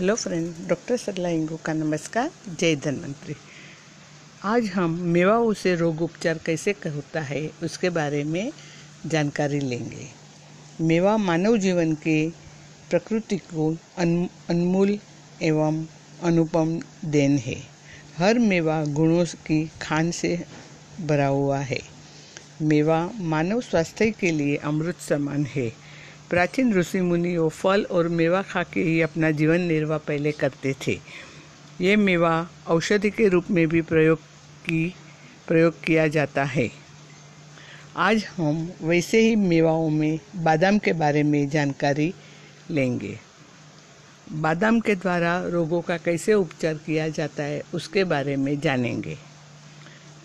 Hello friend doctor Sarla Ingu का नमस्कार, जय धन्वंतरी। आज हम मेवाओं से रोग उपचार कैसे होता है, उसके बारे में जानकारी लेंगे। मेवा मानव जीवन के प्रकृति को अनमोल एवं अनुपम देन है। हर मेवा गुणों की खान से भरा हुआ है। मेवा मानव स्वास्थ्य के लिए अमृत समान है। प्राचीन ऋषि मुनि वो फल और मेवा खा के ही अपना जीवन निर्वाह पहले करते थे। ये मेवा औषधि के रूप में भी प्रयोग की, प्रयोग किया जाता है। आज हम वैसे ही मेवाओं में बादाम के बारे में जानकारी लेंगे। बादाम के द्वारा रोगों का कैसे उपचार किया जाता है, उसके बारे में जानेंगे।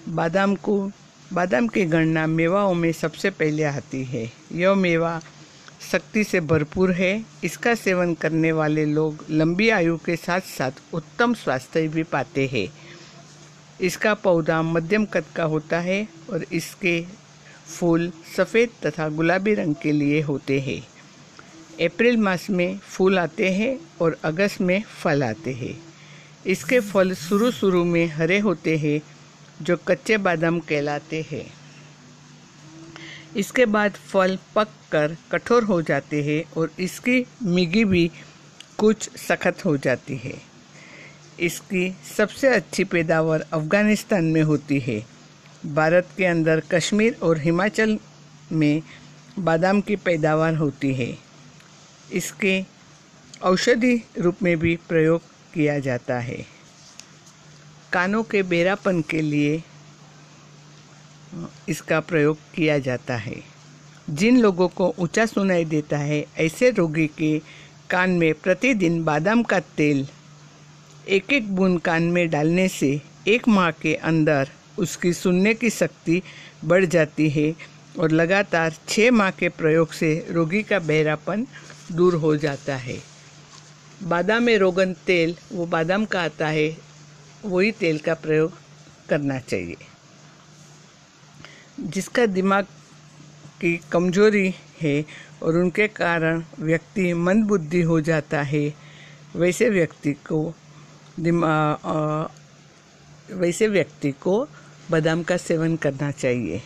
बादाम को, बादाम की गणना मेवाओं में सबसे पहले आती है। यह मेवा शक्ति से भरपूर है। इसका सेवन करने वाले लोग लंबी आयु के साथ साथ उत्तम स्वास्थ्य भी पाते हैं। इसका पौधा मध्यम कद का होता है और इसके फूल सफ़ेद तथा गुलाबी रंग के लिए होते हैं। अप्रैल मास में फूल आते हैं और अगस्त में फल आते हैं। इसके फल शुरू शुरू में हरे होते हैं, जो कच्चे बादाम कहलाते हैं। इसके बाद फल पक कर कठोर हो जाते हैं और इसकी मिगी भी कुछ सख्त हो जाती है। इसकी सबसे अच्छी पैदावार अफ़गानिस्तान में होती है। भारत के अंदर कश्मीर और हिमाचल में बादाम की पैदावार होती है। इसके औषधि रूप में भी प्रयोग किया जाता है। कानों के बेरापन के लिए इसका प्रयोग किया जाता है। जिन लोगों को ऊँचा सुनाई देता है, ऐसे रोगी के कान में प्रतिदिन बादाम का तेल एक एक बूंद कान में डालने से एक माह के अंदर उसकी सुनने की शक्ति बढ़ जाती है और लगातार छः माह के प्रयोग से रोगी का बहरापन दूर हो जाता है। बादाम में रोगन तेल, वो बादाम का आता है, वही तेल का प्रयोग करना चाहिए। जिसका दिमाग की कमज़ोरी है और उनके कारण व्यक्ति मंदबुद्धि हो जाता है, वैसे व्यक्ति को दिमाग वैसे व्यक्ति को बादाम का सेवन करना चाहिए।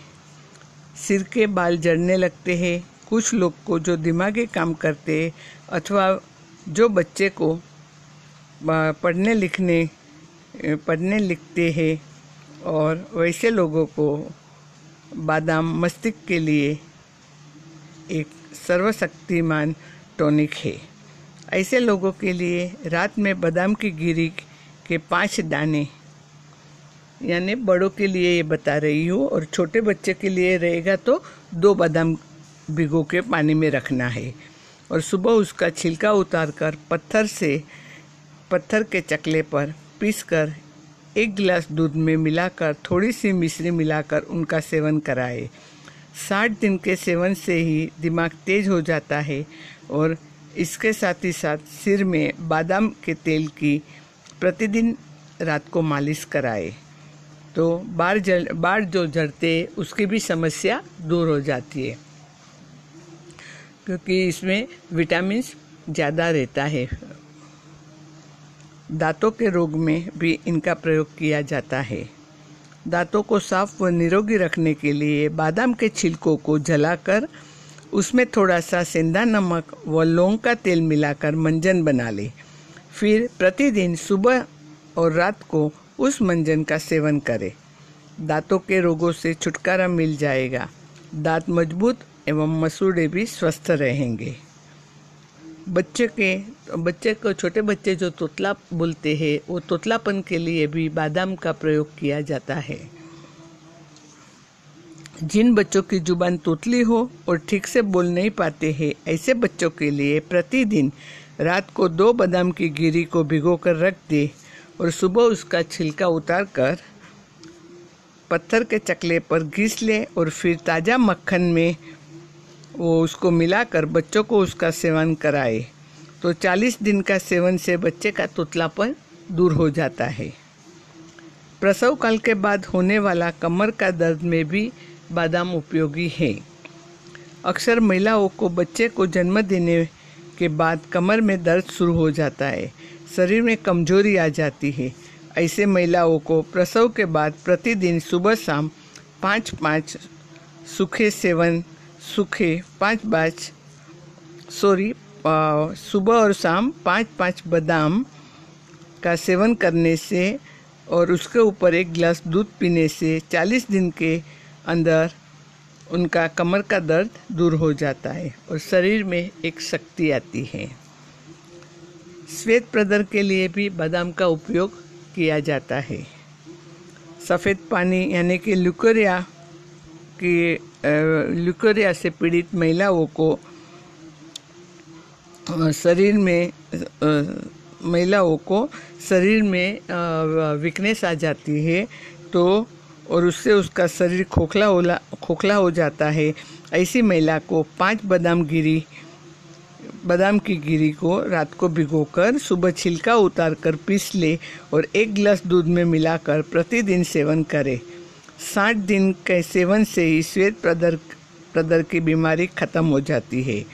सिर के बाल जड़ने लगते हैं। कुछ लोग को जो दिमागी काम करते अथवा जो बच्चे को पढ़ने लिखने, पढ़ने लिखते हैं और वैसे लोगों को बादाम मस्तिष्क के लिए एक सर्वशक्तिमान टॉनिक है। ऐसे लोगों के लिए रात में बादाम की गिरी के पाँच दाने, यानी बड़ों के लिए ये बता रही हूँ और छोटे बच्चे के लिए रहेगा तो दो बादाम भिगो के पानी में रखना है। और सुबह उसका छिलका उतार कर पत्थर से, पत्थर के चकले पर पीस कर एक गिलास दूध में मिलाकर, थोड़ी सी मिश्री मिलाकर उनका सेवन कराए। साठ दिन के सेवन से ही दिमाग तेज हो जाता है और इसके साथ ही साथ सिर में बादाम के तेल की प्रतिदिन रात को मालिश कराए। तो बार जल, बार जो झड़ते उसकी भी समस्या दूर हो जाती है। क्योंकि इसमें विटामिन ज़्यादा रहता है। दांतों के रोग में भी इनका प्रयोग किया जाता है। दांतों को साफ़ व निरोगी रखने के लिए बादाम के छिलकों को जलाकर उसमें थोड़ा सा सेंधा नमक व लौंग का तेल मिलाकर मंजन बना लें। फिर प्रतिदिन सुबह और रात को उस मंजन का सेवन करें। दांतों के रोगों से छुटकारा मिल जाएगा। दांत मज़बूत एवं मसूड़े भी स्वस्थ रहेंगे। बच्चे के, बच्चे को, छोटे बच्चे जो तोतला बोलते हैं, वो तोतलापन के लिए भी बादाम का प्रयोग किया जाता है। जिन बच्चों की ज़ुबान तोतली हो और ठीक से बोल नहीं पाते हैं, ऐसे बच्चों के लिए प्रतिदिन रात को दो बादाम की गिरी को भिगोकर रख दे और सुबह उसका छिलका उतार कर पत्थर के चकले पर घिस ले और फिर ताज़ा मक्खन में वो उसको मिलाकर बच्चों को उसका सेवन कराए। तो 40 दिन का सेवन से बच्चे का तुतलापन दूर हो जाता है। प्रसव काल के बाद होने वाला कमर का दर्द में भी बादाम उपयोगी है। अक्सर महिलाओं को बच्चे को जन्म देने के बाद कमर में दर्द शुरू हो जाता है। शरीर में कमज़ोरी आ जाती है। ऐसे महिलाओं को प्रसव के बाद प्रतिदिन सुबह शाम पाँच पाँच सूखे सेवन सूखे पाँच पाँच सॉरी सुबह और शाम पाँच पाँच बादाम का सेवन करने से और उसके ऊपर एक गिलास दूध पीने से 40 दिन के अंदर उनका कमर का दर्द दूर हो जाता है और शरीर में एक शक्ति आती है। श्वेत प्रदर के लिए भी बादाम का उपयोग किया जाता है। सफ़ेद पानी यानी कि लुकोरिया की लुकोरिया से पीड़ित महिलाओं को शरीर में महिलाओं को शरीर में वीकनेस आ जाती है तो और उससे उसका शरीर खोखला होला, खोखला हो जाता है। ऐसी महिला को पाँच बादाम गिरी, बादाम की गिरी को रात को भिगोकर सुबह छिलका उतारकर पीस ले और एक गिलास दूध में मिलाकर प्रतिदिन सेवन करे। साठ दिन के सेवन से ही श्वेत प्रदर प्रदर की बीमारी खत्म हो जाती है।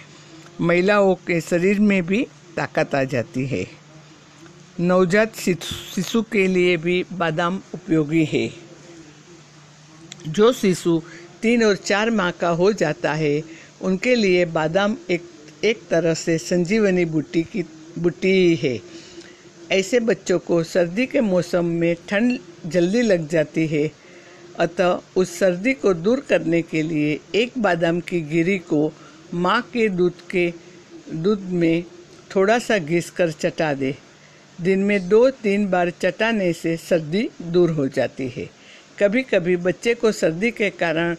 महिलाओं के शरीर में भी ताकत आ जाती है। नवजात शिशु के लिए भी बादाम उपयोगी है। जो शिशु तीन और चार माह का हो जाता है, उनके लिए बादाम एक एक तरह से संजीवनी बूटी की, बूटी है। ऐसे बच्चों को सर्दी के मौसम में ठंड जल्दी लग जाती है। अतः उस सर्दी को दूर करने के लिए एक बादाम की गिरी को माँ के दूध के दूध में थोड़ा सा घिस कर चटा दे। दिन में दो तीन बार चटाने से सर्दी दूर हो जाती है। कभी कभी बच्चे को सर्दी के कारण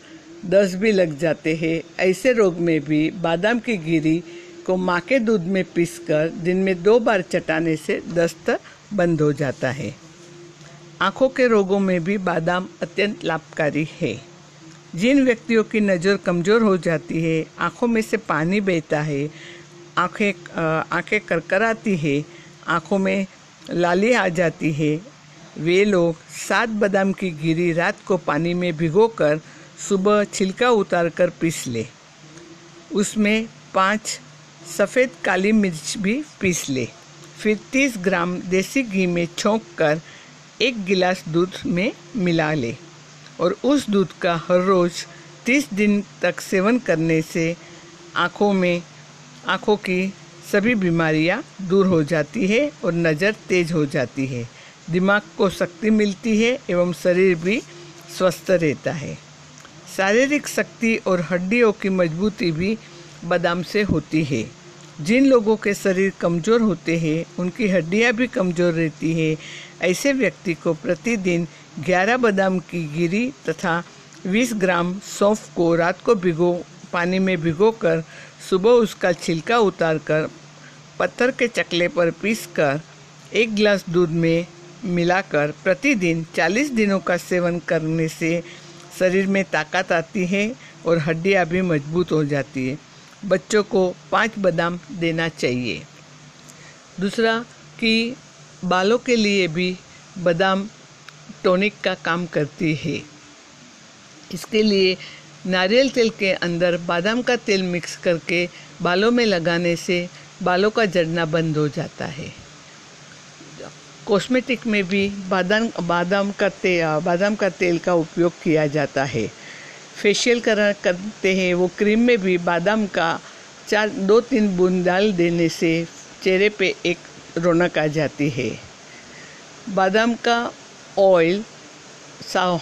दस भी लग जाते हैं। ऐसे रोग में भी बादाम की गिरी को माँ के दूध में पीसकर दिन में दो बार चटाने से दस्त बंद हो जाता है। आँखों के रोगों में भी बादाम अत्यंत लाभकारी है। जिन व्यक्तियों की नज़र कमज़ोर हो जाती है, आँखों में से पानी बहता है, आँखें आँखें करकराती है, आँखों में लाली आ जाती है, वे लोग सात बादाम की गिरी रात को पानी में भिगोकर सुबह छिलका उतार कर पीस ले। उसमें पाँच सफ़ेद काली मिर्च भी पीस ले। फिर तीस ग्राम देसी घी में छोंक कर एक गिलास दूध में मिला ले और उस दूध का हर रोज़ तीस दिन तक सेवन करने से आँखों में, आँखों की सभी बीमारियाँ दूर हो जाती है और नज़र तेज हो जाती है। दिमाग को शक्ति मिलती है एवं शरीर भी स्वस्थ रहता है। शारीरिक शक्ति और हड्डियों की मजबूती भी बादाम से होती है। जिन लोगों के शरीर कमज़ोर होते हैं, उनकी हड्डियाँ भी कमज़ोर रहती है। ऐसे व्यक्ति को प्रतिदिन 11 बादाम की गिरी तथा 20 ग्राम सौंफ को रात को भिगो, पानी में भिगोकर सुबह उसका छिलका उतारकर पत्थर के चकले पर पीसकर एक गिलास दूध में मिलाकर प्रतिदिन 40 दिनों का सेवन करने से शरीर में ताकत आती है और हड्डियाँ भी मज़बूत हो जाती है। बच्चों को पाँच बादाम देना चाहिए। दूसरा कि बालों के लिए भी बादाम टॉनिक का काम करती है। इसके लिए नारियल तेल के अंदर बादाम का तेल मिक्स करके बालों में लगाने से बालों का जड़ना बंद हो जाता है। कॉस्मेटिक में भी बादाम बादाम का तेल बादाम का तेल का उपयोग किया जाता है। फेशियल कर करते हैं, वो क्रीम में भी बादाम का चार, दो, तीन बूंद डाल देने से चेहरे पे एक रौनक आ जाती है। बादाम का ऑयल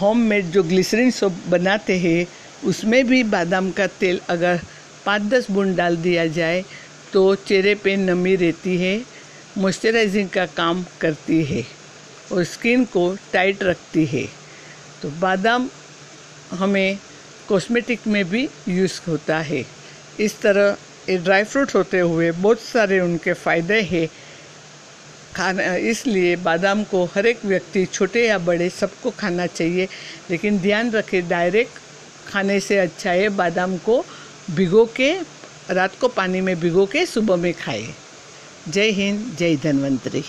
होम मेड जो ग्लिसरीन सोप बनाते हैं, उसमें भी बादाम का तेल अगर पाँच दस बूंद डाल दिया जाए तो चेहरे पे नमी रहती है मॉइस्चराइजिंग का काम करती है और स्किन को टाइट रखती है। तो बादाम हमें कॉस्मेटिक में भी यूज़ होता है। इस तरह ये ड्राई फ्रूट होते हुए बहुत सारे उनके फ़ायदे हैं। खाना, इसलिए बादाम को हर एक व्यक्ति, छोटे या बड़े, सबको खाना चाहिए। लेकिन ध्यान रखें डायरेक्ट खाने से अच्छा है बादाम को भिगो के, रात को पानी में भिगो के सुबह में खाएँ। जय हिंद, जय धन्वंतरी।